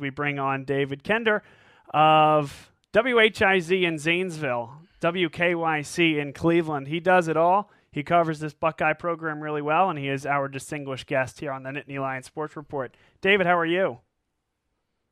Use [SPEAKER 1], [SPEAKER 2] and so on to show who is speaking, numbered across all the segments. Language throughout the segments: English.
[SPEAKER 1] we bring on David Kinder of WHIZ in Zanesville, WKYC in Cleveland. He does it all. He covers this Buckeye program really well, and he is our distinguished guest here on the Nittany Lions Sports Report. David, how are you?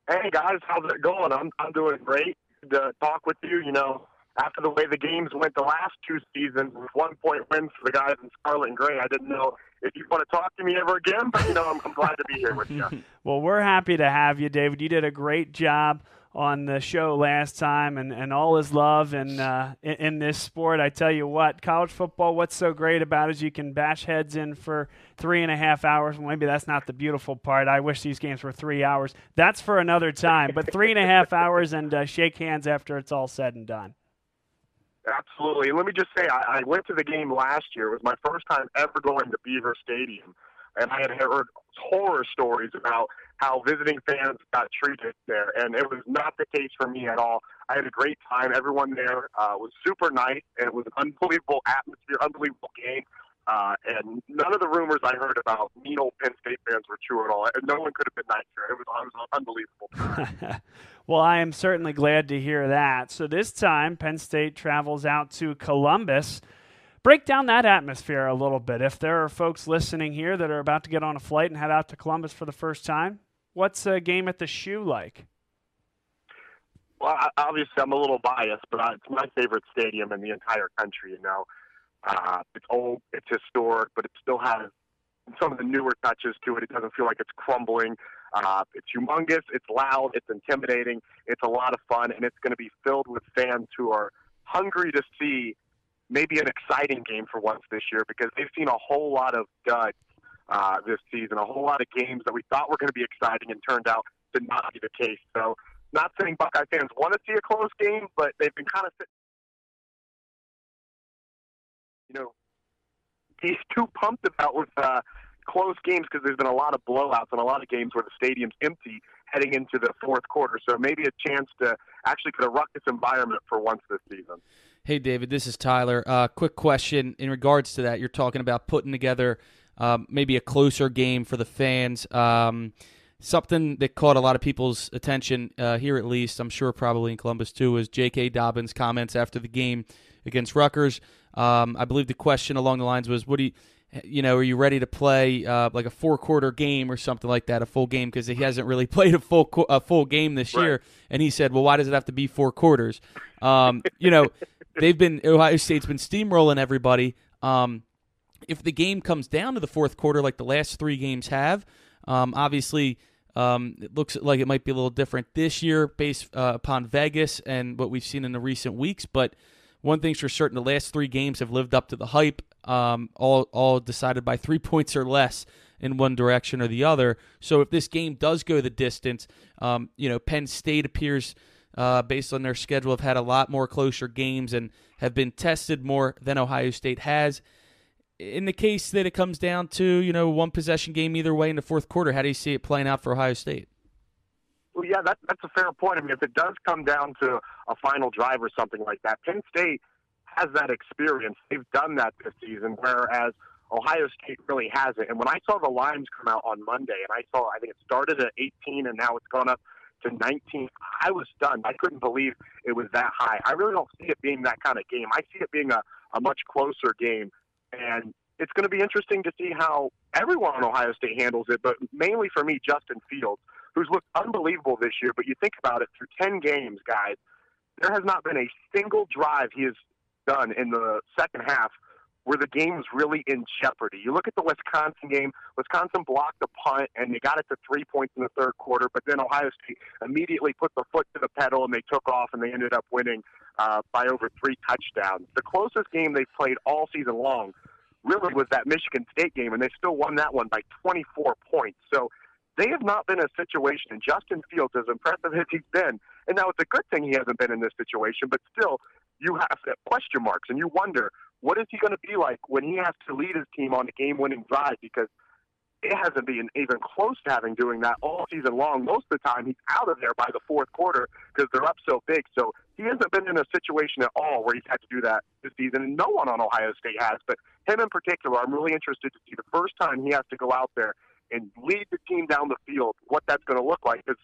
[SPEAKER 2] Hey guys, how's it going? I'm I'm doing great. To talk with you, you know, after the way the games went the last two seasons with one point wins for the guys in scarlet and gray, I didn't know if you want to talk to me ever again. But you know, I'm, I'm glad to be here with you.
[SPEAKER 1] well, we're happy to have you, David. You did a great job on the show last time, and, and all is love in, uh, in, in this sport. I tell you what, college football. What's so great about it is you can bash heads in for three and a half hours. Well, maybe that's not the beautiful part. I wish these games were three hours. That's for another time. But three and a half hours and uh, shake hands after it's all said and done.
[SPEAKER 2] Absolutely. And let me just say, I, I went to the game last year. It was my first time ever going to Beaver Stadium, and I had heard horror stories about how visiting fans got treated there, and it was not the case for me at all. I had a great time. Everyone there uh, was super nice, and it was an unbelievable atmosphere, unbelievable game. Uh, and none of the rumors I heard about mean old Penn State fans were true at all. And no one could have been nicer. It was, it was unbelievable.
[SPEAKER 1] well, I am certainly glad to hear that. So this time, Penn State travels out to Columbus. Break down that atmosphere a little bit. If there are folks listening here that are about to get on a flight and head out to Columbus for the first time, what's a game at the shoe like?
[SPEAKER 2] Well, obviously, I'm a little biased, but it's my favorite stadium in the entire country. You know, uh, it's old, it's historic, but it still has some of the newer touches to it. It doesn't feel like it's crumbling. Uh, it's humongous, it's loud, it's intimidating, it's a lot of fun, and it's going to be filled with fans who are hungry to see maybe an exciting game for once this year because they've seen a whole lot of duds uh, this season, a whole lot of games that we thought were going to be exciting and turned out to not be the case. So, not saying Buckeye fans want to see a close game, but they've been kind of sitting you know, he's too pumped about with uh, close games because there's been a lot of blowouts and a lot of games where the stadium's empty heading into the fourth quarter. So maybe a chance to actually get a ruckus environment for once this season.
[SPEAKER 3] Hey, David, this is Tyler. Uh, quick question in regards to that. You're talking about putting together um, maybe a closer game for the fans. Um, something that caught a lot of people's attention uh, here, at least, I'm sure probably in Columbus too, was J.K. Dobbins' comments after the game against Rutgers. Um, I believe the question along the lines was, "What do you, you know, are you ready to play uh, like a four quarter game or something like that, a full game?" Because he hasn't really played a full a full game this right. year, and he said, "Well, why does it have to be four quarters?" Um, you know, they've been Ohio State's been steamrolling everybody. Um, if the game comes down to the fourth quarter, like the last three games have, um, obviously. Um, it looks like it might be a little different this year based uh, upon Vegas and what we've seen in the recent weeks. But one thing's for certain: the last three games have lived up to the hype. Um, all all decided by three points or less in one direction or the other. So if this game does go the distance, um, you know, Penn State appears, uh, based on their schedule, have had a lot more closer games and have been tested more than Ohio State has. In the case that it comes down to, you know, one possession game either way in the fourth quarter, how do you see it playing out for Ohio State?
[SPEAKER 2] Well, yeah, that, that's a fair point. I mean, if it does come down to a final drive or something like that, Penn State has that experience. They've done that this season, whereas Ohio State really hasn't. And when I saw the lines come out on Monday, and I saw, I think it started at 18 and now it's gone up to 19, I was stunned. I couldn't believe it was that high. I really don't see it being that kind of game. I see it being a, a much closer game. And it's going to be interesting to see how everyone on Ohio State handles it, but mainly for me, Justin Fields who's looked unbelievable this year. But you think about it, through 10 games, guys, there has not been a single drive he has done in the second half where the game was really in jeopardy. You look at the Wisconsin game, Wisconsin blocked the punt and they got it to three points in the third quarter, but then Ohio State immediately put the foot to the pedal and they took off and they ended up winning uh, by over three touchdowns. The closest game they've played all season long really was that Michigan State game, and they still won that one by 24 points. So they have not been in a situation, and Justin Fields, as impressive as he's been, and now it's a good thing he hasn't been in this situation, but still, you have question marks, and you wonder what is he going to be like when he has to lead his team on a game-winning drive because it hasn't been even close to having doing that all season long. Most of the time, he's out of there by the fourth quarter because they're up so big. So he hasn't been in a situation at all where he's had to do that this season, and no one on Ohio State has. But him in particular, I'm really interested to see the first time he has to go out there and lead the team down the field, what that's going to look like. Because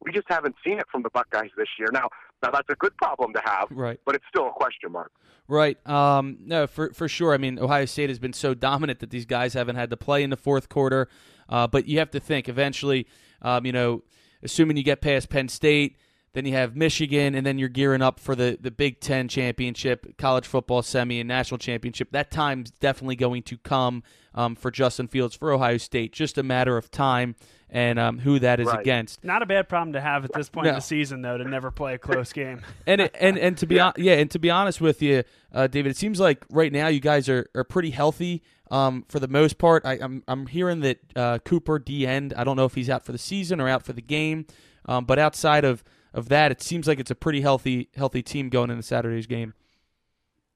[SPEAKER 2] We just haven't seen it from the Buckeyes this year. Now, now that's a good problem to have,
[SPEAKER 3] right?
[SPEAKER 2] But it's still a question mark.
[SPEAKER 3] Right. Um, no, for for sure. I mean, Ohio State has been so dominant that these guys haven't had to play in the fourth quarter. Uh, but you have to think eventually, um, you know, assuming you get past Penn State, then you have Michigan, and then you're gearing up for the, the Big Ten championship, college football semi, and national championship. That time's definitely going to come um, for Justin Fields for Ohio State. Just a matter of time and um, who that is
[SPEAKER 2] right.
[SPEAKER 3] against.
[SPEAKER 1] Not a bad problem to have at this point no. in the season, though, to never play a close game.
[SPEAKER 3] and it, and and to be yeah. yeah, and to be honest with you, uh, David, it seems like right now you guys are, are pretty healthy. Um, for the most part, I, am I'm, I'm hearing that uh, Cooper D end. I don't know if he's out for the season or out for the game, um, but outside of, of that, it seems like it's a pretty healthy healthy team going into Saturday's game.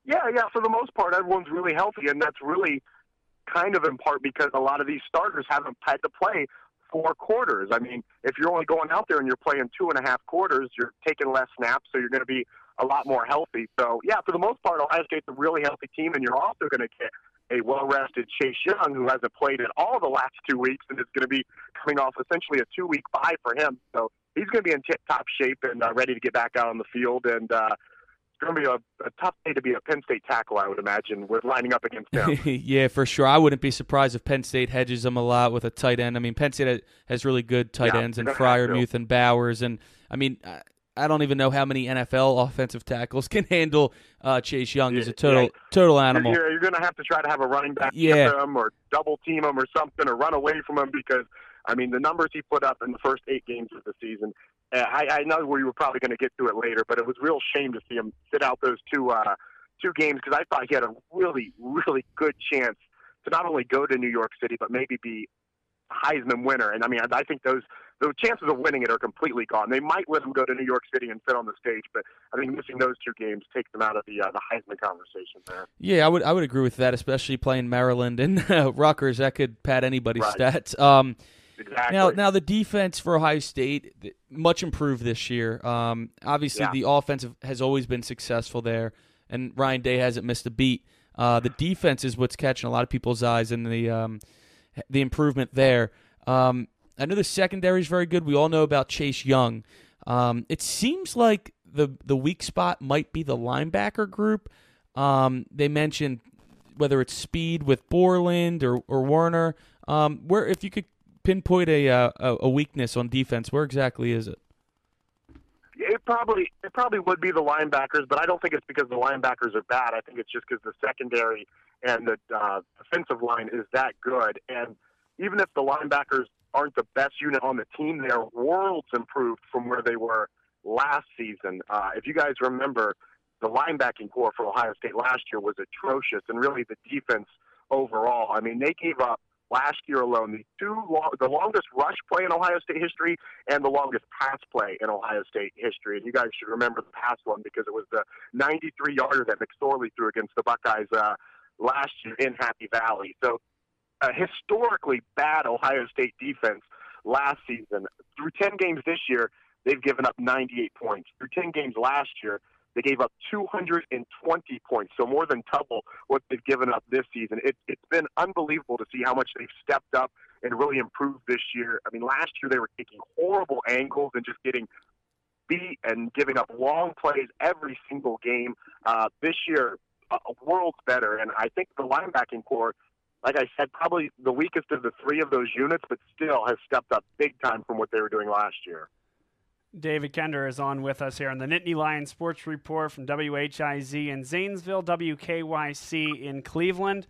[SPEAKER 2] Yeah, yeah. For the most part, everyone's really healthy, and that's really kind of in part because a lot of these starters haven't had to play four quarters. I mean, if you're only going out there and you're playing two and a half quarters, you're taking less snaps, so you're going to be a lot more healthy. So, yeah, for the most part, Ohio State's a really healthy team, and you're also going to get a well rested Chase Young who hasn't played at all the last two weeks and is going to be coming off essentially a two week bye for him. So he's going to be in tip top shape and uh, ready to get back out on the field. And uh, it's going to be a, a tough day to be a Penn State tackle, I would imagine, with lining up against him.
[SPEAKER 3] yeah, for sure. I wouldn't be surprised if Penn State hedges them a lot with a tight end. I mean, Penn State has really good tight
[SPEAKER 2] yeah,
[SPEAKER 3] ends and Freiermuth and Bowers. And I mean, I don't even know how many NFL offensive tackles can handle uh, Chase Young. He's a total
[SPEAKER 2] yeah.
[SPEAKER 3] total animal.
[SPEAKER 2] You're, you're going to have to try to have a running back
[SPEAKER 3] yeah.
[SPEAKER 2] him or double team him or something or run away from him because I mean the numbers he put up in the first eight games of the season. Uh, I, I know we were probably going to get to it later, but it was real shame to see him sit out those two uh, two games because I thought he had a really really good chance to not only go to New York City but maybe be Heisman winner. And I mean, I think those the chances of winning it are completely gone. They might let him go to New York City and sit on the stage, but I think missing those two games takes them out of the uh, the Heisman conversation there.
[SPEAKER 3] Yeah, I would I would agree with that, especially playing Maryland and uh, Rutgers. That could pad anybody's
[SPEAKER 2] right.
[SPEAKER 3] stats. Um,
[SPEAKER 2] exactly.
[SPEAKER 3] Now, now the defense for Ohio State much improved this year. Um, obviously,
[SPEAKER 2] yeah.
[SPEAKER 3] the offensive has always been successful there, and Ryan Day hasn't missed a beat. Uh, the defense is what's catching a lot of people's eyes, and the um, the improvement there. Um, I know the secondary is very good. We all know about Chase Young. Um, it seems like the the weak spot might be the linebacker group. Um, they mentioned whether it's speed with Borland or, or Werner. Um, where if you could pinpoint a, uh, a weakness on defense, where exactly is it?
[SPEAKER 2] It probably it probably would be the linebackers, but I don't think it's because the linebackers are bad. I think it's just because the secondary and the uh, defensive line is that good. And even if the linebackers aren't the best unit on the team. They are worlds improved from where they were last season. Uh, if you guys remember, the linebacking core for Ohio State last year was atrocious, and really the defense overall. I mean, they gave up last year alone the two long, the longest rush play in Ohio State history and the longest pass play in Ohio State history. And you guys should remember the pass one because it was the 93 yarder that McSorley threw against the Buckeyes uh, last year in Happy Valley. So a historically bad Ohio State defense last season. Through 10 games this year, they've given up 98 points. Through 10 games last year, they gave up 220 points, so more than double what they've given up this season. It, it's been unbelievable to see how much they've stepped up and really improved this year. I mean, last year they were taking horrible angles and just getting beat and giving up long plays every single game. Uh, this year, a world's better, and I think the linebacking core like I said, probably the weakest of the three of those units, but still has stepped up big time from what they were doing last year.
[SPEAKER 1] David Kinder is on with us here on the Nittany Lion Sports Report from WHIZ in Zanesville, WKYC in Cleveland.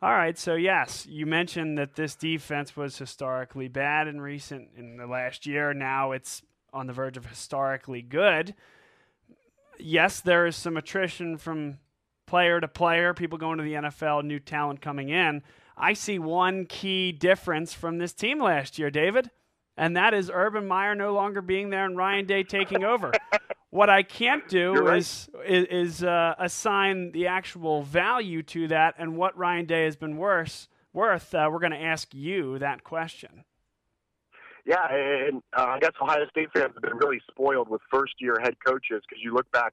[SPEAKER 1] All right, so yes, you mentioned that this defense was historically bad in recent in the last year. Now it's on the verge of historically good. Yes, there is some attrition from player to player, people going to the NFL, new talent coming in. I see one key difference from this team last year, David, and that is Urban Meyer no longer being there and Ryan Day taking over. what I can't do
[SPEAKER 2] right.
[SPEAKER 1] is is, is uh, assign the actual value to that and what Ryan Day has been worse worth. Uh, we're going to ask you that question.
[SPEAKER 2] Yeah, and uh, I guess Ohio State fans have been really spoiled with first year head coaches because you look back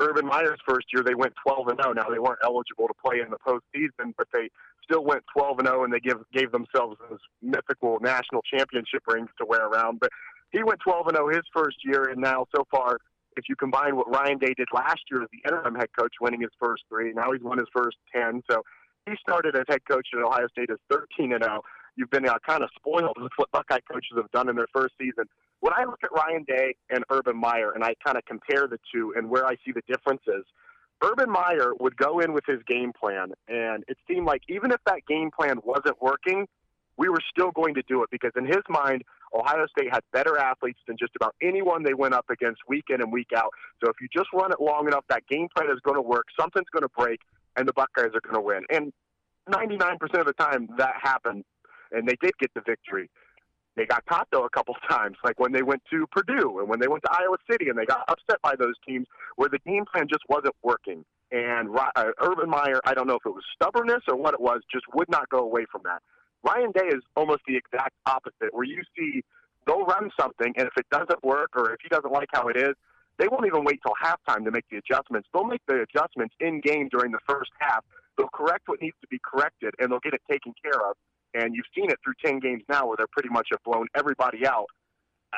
[SPEAKER 2] Urban Meyer's first year, they went 12 and 0. Now they weren't eligible to play in the postseason, but they still went 12 and 0, and they give gave themselves those mythical national championship rings to wear around. But he went 12 and 0 his first year, and now so far, if you combine what Ryan Day did last year as the interim head coach, winning his first three, now he's won his first 10. So he started as head coach at Ohio State as 13 and 0. You've been uh, kind of spoiled with what Buckeye coaches have done in their first season. When I look at Ryan Day and Urban Meyer, and I kind of compare the two and where I see the differences. Urban Meyer would go in with his game plan, and it seemed like even if that game plan wasn't working, we were still going to do it because in his mind, Ohio State had better athletes than just about anyone they went up against week in and week out. So if you just run it long enough, that game plan is going to work. Something's going to break, and the Buckeyes are going to win. And 99% of the time, that happened, and they did get the victory. They got caught though a couple times, like when they went to Purdue and when they went to Iowa City, and they got upset by those teams where the game plan just wasn't working. And uh, Urban Meyer, I don't know if it was stubbornness or what it was, just would not go away from that. Ryan Day is almost the exact opposite, where you see they'll run something, and if it doesn't work or if he doesn't like how it is, they won't even wait till halftime to make the adjustments. They'll make the adjustments in game during the first half. They'll correct what needs to be corrected, and they'll get it taken care of. And you've seen it through 10 games now where they're pretty much have blown everybody out.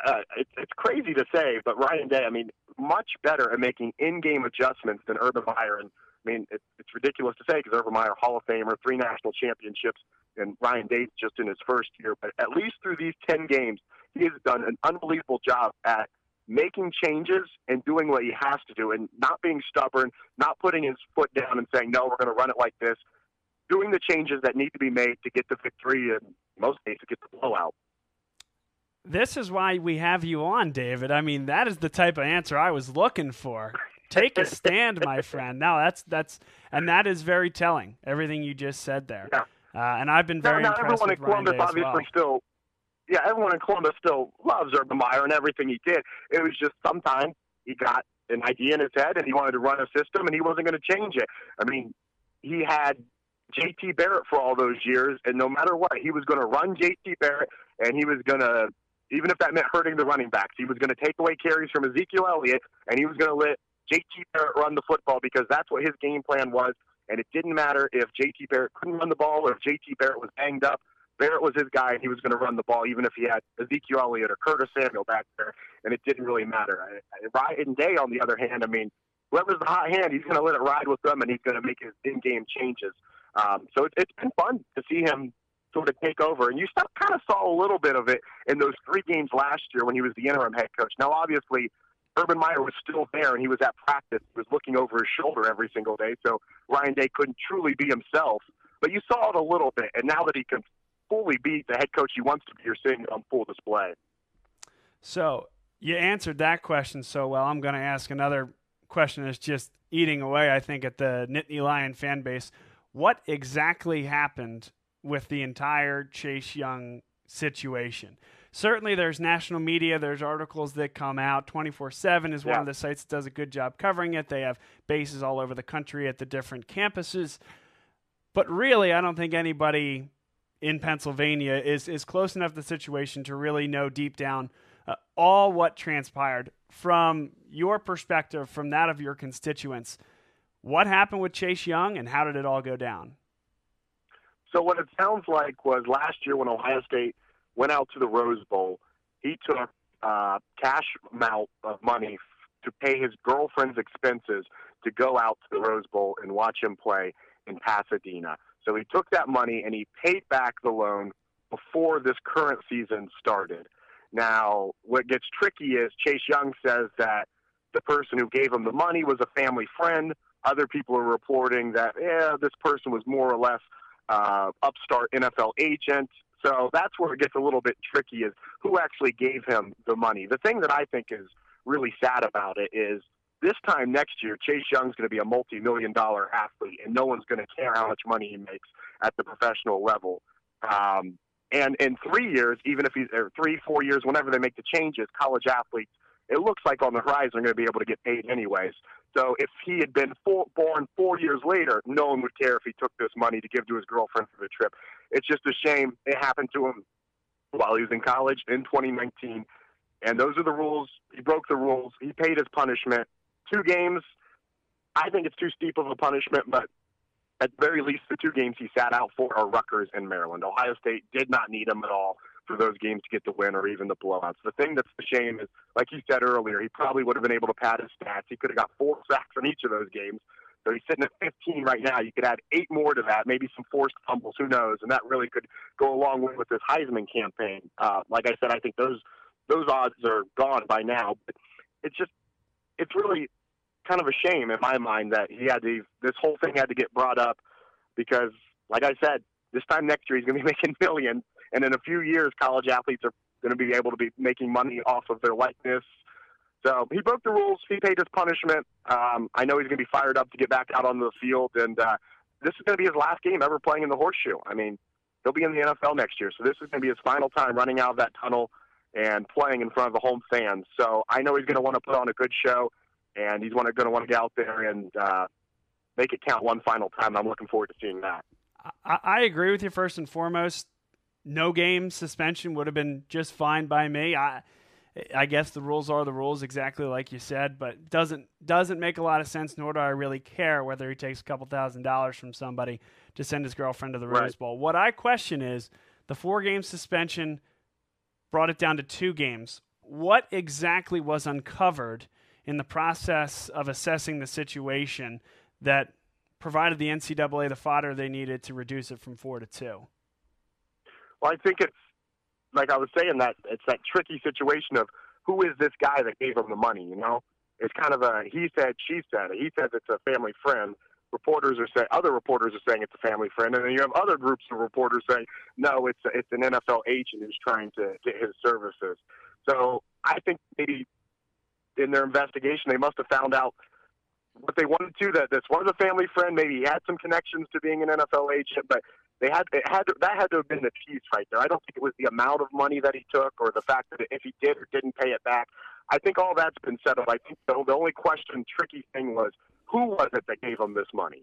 [SPEAKER 2] Uh, it's, it's crazy to say, but Ryan Day, I mean, much better at making in-game adjustments than Urban Meyer. And I mean, it, it's ridiculous to say because Urban Meyer, Hall of Famer, three national championships, and Ryan Day just in his first year. But at least through these 10 games, he has done an unbelievable job at making changes and doing what he has to do and not being stubborn, not putting his foot down and saying, no, we're going to run it like this, doing the changes that need to be made to get the victory and most cases get the blowout.
[SPEAKER 1] This is why we have you on, David. I mean, that is the type of answer I was looking for. Take a stand, my friend. Now that's that's and that is very telling. Everything you just said there.
[SPEAKER 2] Yeah.
[SPEAKER 1] Uh, and I've been very
[SPEAKER 2] now, now
[SPEAKER 1] impressed
[SPEAKER 2] everyone in Columbus obviously
[SPEAKER 1] well.
[SPEAKER 2] still yeah, everyone in Columbus still loves Urban Meyer and everything he did. It was just sometimes he got an idea in his head and he wanted to run a system and he wasn't going to change it. I mean, he had JT Barrett for all those years, and no matter what, he was going to run JT Barrett and he was going to, even if that meant hurting the running backs, he was going to take away carries from Ezekiel Elliott and he was going to let JT Barrett run the football because that's what his game plan was. And it didn't matter if JT Barrett couldn't run the ball or if JT Barrett was banged up. Barrett was his guy, and he was going to run the ball, even if he had Ezekiel Elliott or Curtis Samuel back there, and it didn't really matter. Ryan Day, on the other hand, I mean, whoever's the hot hand, he's going to let it ride with them, and he's going to make his in-game changes. Um, so it, it's been fun to see him sort of take over, and you kind of saw a little bit of it in those three games last year when he was the interim head coach. Now, obviously, Urban Meyer was still there, and he was at practice. He was looking over his shoulder every single day, so Ryan Day couldn't truly be himself. But you saw it a little bit, and now that he can fully be the head coach he wants to be, you're seeing it on full display.
[SPEAKER 1] So you answered that question so well. I'm going to ask another question that's just eating away, I think, at the Nittany Lion fan base. What exactly happened with the entire Chase Young situation? Certainly, there's national media, there's articles that come out. 24 7 is one of the sites that does a good job covering it. They have bases all over the country at the different campuses. But really, I don't think anybody in Pennsylvania is, is close enough to the situation to really know deep down uh, all what transpired from your perspective, from that of your constituents. What happened with Chase Young and how did it all go down?
[SPEAKER 2] So what it sounds like was last year when Ohio State went out to the Rose Bowl, he took uh, cash amount of money to pay his girlfriend's expenses to go out to the Rose Bowl and watch him play in Pasadena. So he took that money and he paid back the loan before this current season started. Now, what gets tricky is Chase Young says that the person who gave him the money was a family friend. Other people are reporting that, yeah, this person was more or less uh, upstart NFL agent. So that's where it gets a little bit tricky is who actually gave him the money. The thing that I think is really sad about it is this time next year, Chase Young's going to be a multi-million dollar athlete, and no one's going to care how much money he makes at the professional level. Um, and in three years, even if he's or three, four years, whenever they make the changes, college athletes, it looks like on the horizon they're going to be able to get paid anyways. So if he had been four, born four years later, no one would care if he took this money to give to his girlfriend for the trip. It's just a shame it happened to him while he was in college in 2019. And those are the rules. He broke the rules. He paid his punishment. Two games. I think it's too steep of a punishment, but at the very least, the two games he sat out for are Rutgers and Maryland. Ohio State did not need him at all. For those games to get the win or even the blowouts. The thing that's the shame is, like you said earlier, he probably would have been able to pad his stats. He could have got four sacks in each of those games. So he's sitting at 15 right now. You could add eight more to that, maybe some forced fumbles, who knows? And that really could go a long way with this Heisman campaign. Uh, like I said, I think those those odds are gone by now. But it's just, it's really kind of a shame in my mind that he had to. This whole thing had to get brought up because, like I said, this time next year he's going to be making millions, and in a few years, college athletes are going to be able to be making money off of their likeness. So he broke the rules. He paid his punishment. Um, I know he's going to be fired up to get back out on the field, and uh, this is going to be his last game ever playing in the horseshoe. I mean, he'll be in the NFL next year, so this is going to be his final time running out of that tunnel and playing in front of the home fans. So I know he's going to want to put on a good show, and he's going to want to get out there and uh, make it count one final time. I'm looking forward to seeing that.
[SPEAKER 1] I, I agree with you. First and foremost, no game suspension would have been just fine by me. I I guess the rules are the rules, exactly like you said, but doesn't doesn't make a lot of sense. Nor do I really care whether he takes a couple thousand dollars from somebody to send his girlfriend to the
[SPEAKER 2] right.
[SPEAKER 1] Rose Bowl. What I question is the four game suspension brought it down to two games. What exactly was uncovered in the process of assessing the situation that provided the NCAA the fodder they needed to reduce it from four to two?
[SPEAKER 2] Well, I think it's like I was saying that it's that tricky situation of who is this guy that gave him the money. You know, it's kind of a he said, she said. He says it's a family friend. Reporters are saying other reporters are saying it's a family friend, and then you have other groups of reporters saying no, it's it's an NFL agent who's trying to get his services. So I think maybe in their investigation they must have found out what they wanted to that this was a family friend. Maybe he had some connections to being an NFL agent, but they had it had to, that had to have been the piece right there. I don't think it was the amount of money that he took or the fact that if he did or didn't pay it back. I think all that's been settled. I think the, only question, tricky thing was who was it that gave him this money.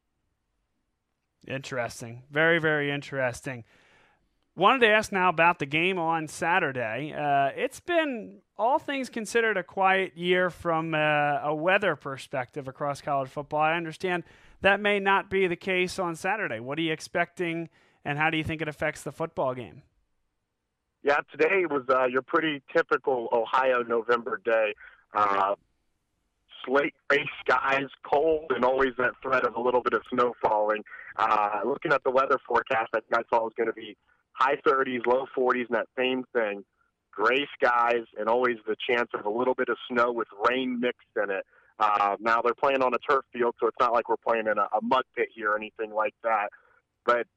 [SPEAKER 1] Interesting, very very interesting. Wanted to ask now about the game on Saturday. Uh, it's been, all things considered, a quiet year from uh, a weather perspective across college football. I understand that may not be the case on Saturday. What are you expecting, and how do you think it affects the football game?
[SPEAKER 2] Yeah, today was uh, your pretty typical Ohio November day. Uh, slate gray skies, cold, and always that threat of a little bit of snow falling. Uh, looking at the weather forecast, I think I saw was going to be high 30s, low 40s, and that same thing. Gray skies and always the chance of a little bit of snow with rain mixed in it. Uh, now they're playing on a turf field, so it's not like we're playing in a, a mud pit here or anything like that. But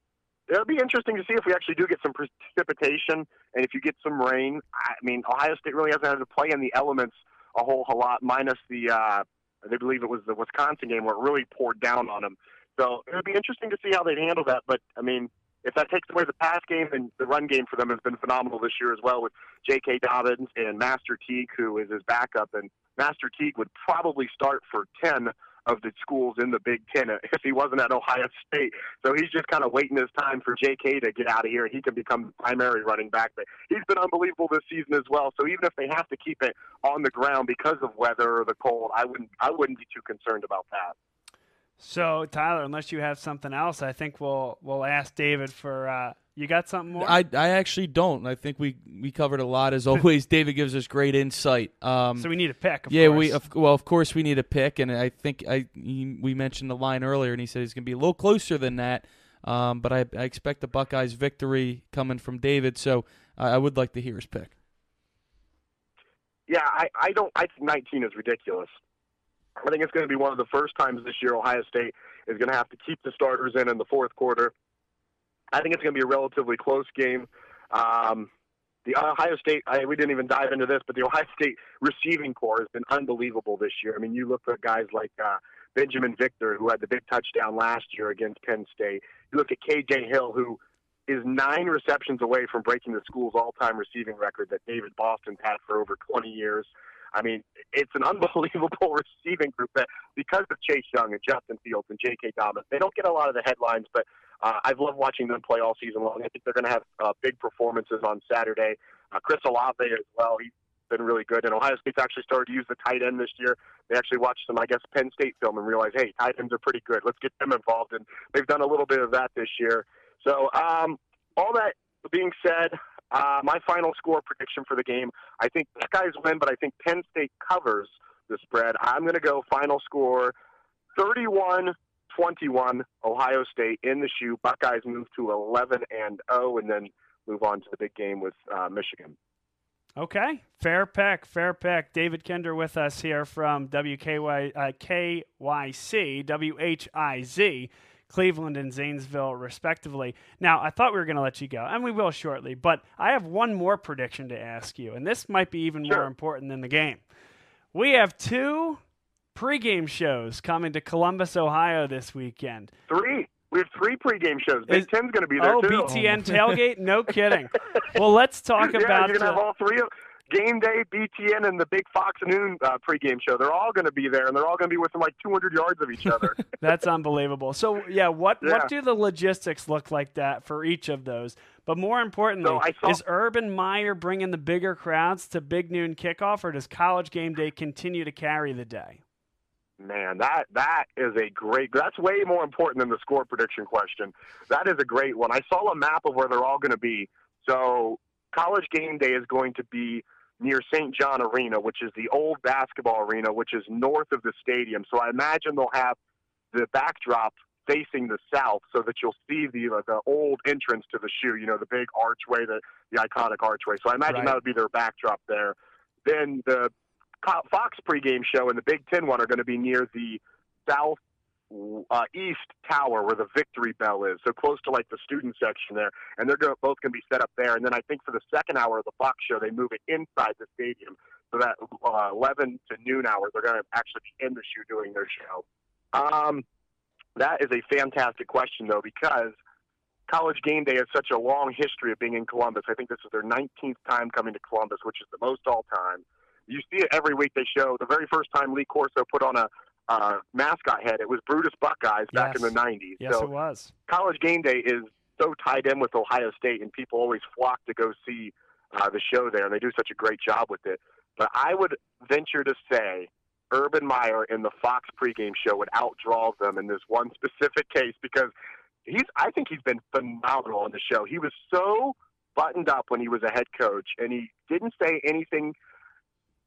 [SPEAKER 2] it'll be interesting to see if we actually do get some precipitation and if you get some rain. I mean, Ohio State really hasn't had to play in the elements a whole, whole lot, minus the uh, they believe it was the Wisconsin game where it really poured down on them. So it'll be interesting to see how they handle that. But I mean, if that takes away the pass game and the run game for them has been phenomenal this year as well with J.K. Dobbins and Master Teague, who is his backup. And Master Teague would probably start for 10 of the schools in the Big Ten if he wasn't at Ohio State. So he's just kind of waiting his time for J.K. to get out of here and he can become the primary running back. But he's been unbelievable this season as well. So even if they have to keep it on the ground because of weather or the cold, I wouldn't I wouldn't be too concerned about that.
[SPEAKER 1] So Tyler, unless you have something else, I think we'll we'll ask David for. Uh, you got something more?
[SPEAKER 3] I, I actually don't. I think we we covered a lot as always. David gives us great insight. Um,
[SPEAKER 1] so we need a pick.
[SPEAKER 3] yeah,
[SPEAKER 1] course.
[SPEAKER 3] we of, well of course we need a pick, and I think I he, we mentioned the line earlier, and he said he's going to be a little closer than that. Um, but I, I expect the Buckeyes victory coming from David, so I, I would like to hear his pick.
[SPEAKER 2] Yeah, I, I don't. I think 19 is ridiculous. I think it's going to be one of the first times this year Ohio State is going to have to keep the starters in in the fourth quarter. I think it's going to be a relatively close game. Um, the Ohio State, I, we didn't even dive into this, but the Ohio State receiving corps has been unbelievable this year. I mean, you look at guys like uh, Binjimen Victor, who had the big touchdown last year against Penn State. You look at KJ Hill, who is nine receptions away from breaking the school's all-time receiving record that David Boston had for over 20 years. I mean, it's an unbelievable receiving group that because of Chase Young and Justin Fields and J.K. Dobbins, they don't get a lot of the headlines, but uh, I've loved watching them play all season long. I think they're going to have uh, big performances on Saturday. Uh, Chris Olave as well. He's been really good. And Ohio State's actually started to use the tight end this year. They actually watched some, I guess, Penn State film and realized, hey, tight ends are pretty good. Let's get them involved. And they've done a little bit of that this year. So, um, all that being said, Uh, my final score prediction for the game, I think Buckeyes win, but I think Penn State covers the spread. I'm going to go final score 31 21 Ohio State in the shoe. Buckeyes move to 11 and 0 and then move on to the big game with uh, Michigan.
[SPEAKER 1] Okay, fair pick, fair pick. David Kinder with us here from WKY, uh, KYC, WHIZ, Cleveland and Zanesville, respectively. Now, I thought we were going to let you go, and we will shortly, but I have one more prediction to ask you, and this might be even
[SPEAKER 2] sure.
[SPEAKER 1] more important than the game. We have two pregame shows coming to Columbus, Ohio this weekend.
[SPEAKER 2] Three. We have three pregame shows. Big Is, Ten's going to be there
[SPEAKER 1] oh,
[SPEAKER 2] too.
[SPEAKER 1] BTN tailgate? No kidding. well, let's talk
[SPEAKER 2] yeah,
[SPEAKER 1] about.
[SPEAKER 2] You're going to have all three of game day, BTN, and the big Fox Noon uh, pregame show. They're all going to be there, and they're all going to be within like 200 yards of each other.
[SPEAKER 1] That's unbelievable. So, yeah, what yeah. what do the logistics look like that for each of those? But more importantly, so saw- is Urban Meyer bringing the bigger crowds to Big Noon kickoff, or does College Game Day continue to carry the day?
[SPEAKER 2] Man, that that is a great. That's way more important than the score prediction question. That is a great one. I saw a map of where they're all going to be. So, college game day is going to be near St. John Arena, which is the old basketball arena, which is north of the stadium. So, I imagine they'll have the backdrop facing the south, so that you'll see the uh, the old entrance to the shoe. You know, the big archway, the the iconic archway. So, I imagine right. that would be their backdrop there. Then the Fox pregame show and the Big Ten one are going to be near the south uh, east tower where the victory bell is, so close to like the student section there, and they're gonna, both going to be set up there. And then I think for the second hour of the Fox show, they move it inside the stadium, so that uh, 11 to noon hour, they're going to actually be in the shoe doing their show. Um, that is a fantastic question though, because College Game Day has such a long history of being in Columbus. I think this is their 19th time coming to Columbus, which is the most all time. You see it every week. They show the very first time Lee Corso put on a uh, mascot head. It was Brutus Buckeyes back
[SPEAKER 1] yes.
[SPEAKER 2] in the '90s.
[SPEAKER 1] Yes,
[SPEAKER 2] so
[SPEAKER 1] it was.
[SPEAKER 2] College Game Day is so tied in with Ohio State, and people always flock to go see uh, the show there, and they do such a great job with it. But I would venture to say Urban Meyer in the Fox pregame show would outdraw them in this one specific case because he's I think he's been phenomenal on the show. He was so buttoned up when he was a head coach and he didn't say anything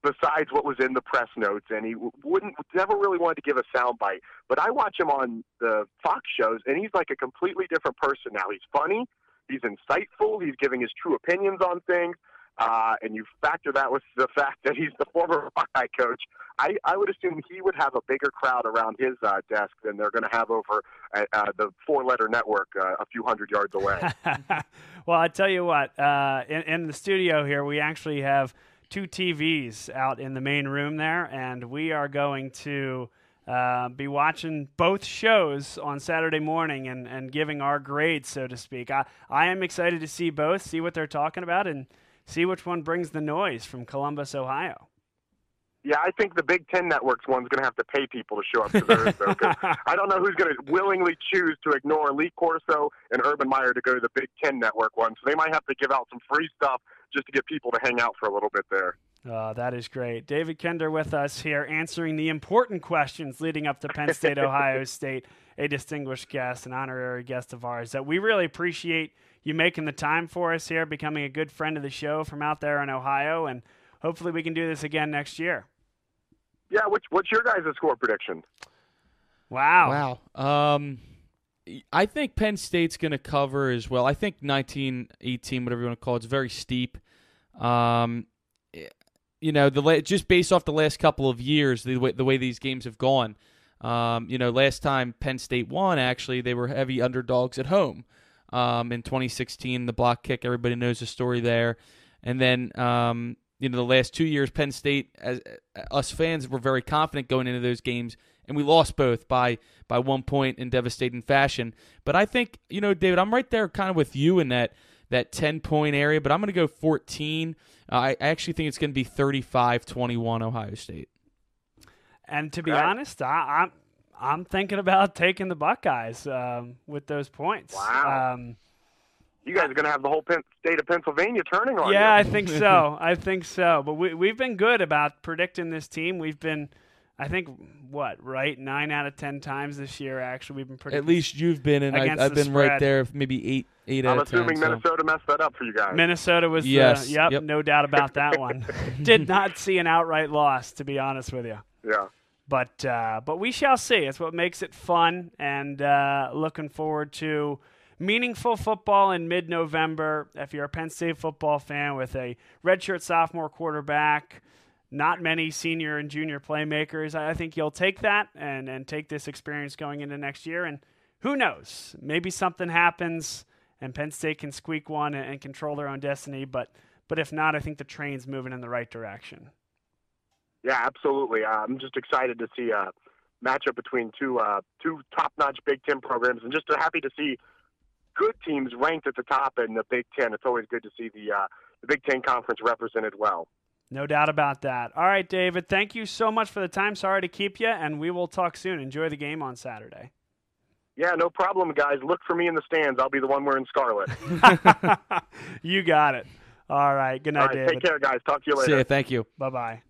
[SPEAKER 2] besides what was in the press notes, and he wouldn't never really wanted to give a soundbite. But I watch him on the Fox shows, and he's like a completely different person now. He's funny, he's insightful, he's giving his true opinions on things. Uh, and you factor that with the fact that he's the former Buckeye coach, I, I would assume he would have a bigger crowd around his uh, desk than they're going to have over at uh, the four-letter network uh, a few hundred yards away.
[SPEAKER 1] well, I tell you what, uh, in, in the studio here, we actually have – two TVs out in the main room there, and we are going to uh, be watching both shows on Saturday morning and, and giving our grades, so to speak. I, I am excited to see both, see what they're talking about, and see which one brings the noise from Columbus, Ohio.
[SPEAKER 2] Yeah, I think the Big Ten Network's one's going to have to pay people to show up to theirs, though. I don't know who's going to willingly choose to ignore Lee Corso and Urban Meyer to go to the Big Ten Network one. So they might have to give out some free stuff just to get people to hang out for a little bit there.
[SPEAKER 1] Oh, that is great. David Kinder with us here answering the important questions leading up to Penn State, Ohio State, a distinguished guest, an honorary guest of ours that we really appreciate you making the time for us here, becoming a good friend of the show from out there in Ohio, and hopefully we can do this again next year.
[SPEAKER 2] Yeah, what's, what's your guys' score prediction?
[SPEAKER 1] Wow.
[SPEAKER 3] Wow. Um, I think Penn State's going to cover as well. I think 19, 18, whatever you want to call it, it's very steep. Um, you know, the just based off the last couple of years, the way the way these games have gone. Um, you know, last time Penn State won, actually, they were heavy underdogs at home. Um, in 2016, the block kick, everybody knows the story there. And then, um, you know, the last two years, Penn State, as us fans, were very confident going into those games and we lost both by by one point in devastating fashion. But I think you know, David, I'm right there, kind of with you in that that 10 point area. But I'm going to go 14. Uh, I actually think it's going to be 35-21 Ohio State.
[SPEAKER 1] And to be right. honest, I, am I'm, I'm thinking about taking the Buckeyes um, with those points.
[SPEAKER 2] Wow. Um, you guys are going to have the whole state of Pennsylvania turning on
[SPEAKER 1] yeah,
[SPEAKER 2] you.
[SPEAKER 1] Yeah, I think so. I think so. But we, we've been good about predicting this team. We've been I think what right nine out of ten times this year. Actually, we've been pretty.
[SPEAKER 3] At least you've been, and I,
[SPEAKER 1] Against
[SPEAKER 3] I've
[SPEAKER 1] the
[SPEAKER 3] been right there, maybe eight, eight
[SPEAKER 2] I'm
[SPEAKER 3] out of ten.
[SPEAKER 2] assuming
[SPEAKER 3] so-
[SPEAKER 2] Minnesota messed that up for you guys.
[SPEAKER 1] Minnesota was. the-
[SPEAKER 3] Yes,
[SPEAKER 1] yep,
[SPEAKER 3] yep.
[SPEAKER 1] No doubt about that one. Did not see an outright loss, to be honest with you.
[SPEAKER 2] yeah.
[SPEAKER 1] But uh, but we shall see. It's what makes it fun, and uh, looking forward to meaningful football in mid-November. If you're a Penn State football fan with a redshirt sophomore quarterback, not many senior and junior playmakers, I think you'll take that and and take this experience going into next year. And who knows? Maybe something happens, and Penn State can squeak one and, and control their own destiny. But but if not, I think the train's moving in the right direction.
[SPEAKER 2] Yeah, absolutely. Uh, I'm just excited to see a matchup between two uh, two top-notch Big Ten programs, and just happy to see good teams ranked at the top in the Big Ten. It's always good to see the uh, the Big Ten conference represented well.
[SPEAKER 1] No doubt about that. All right, David, thank you so much for the time. Sorry to keep you, and we will talk soon. Enjoy the game on Saturday.
[SPEAKER 2] Yeah, no problem, guys. Look for me in the stands. I'll be the one wearing scarlet.
[SPEAKER 1] you got it. All right. Good night,
[SPEAKER 2] All right,
[SPEAKER 1] David.
[SPEAKER 2] take care, guys. Talk to you later.
[SPEAKER 3] See you. thank you.
[SPEAKER 1] Bye bye.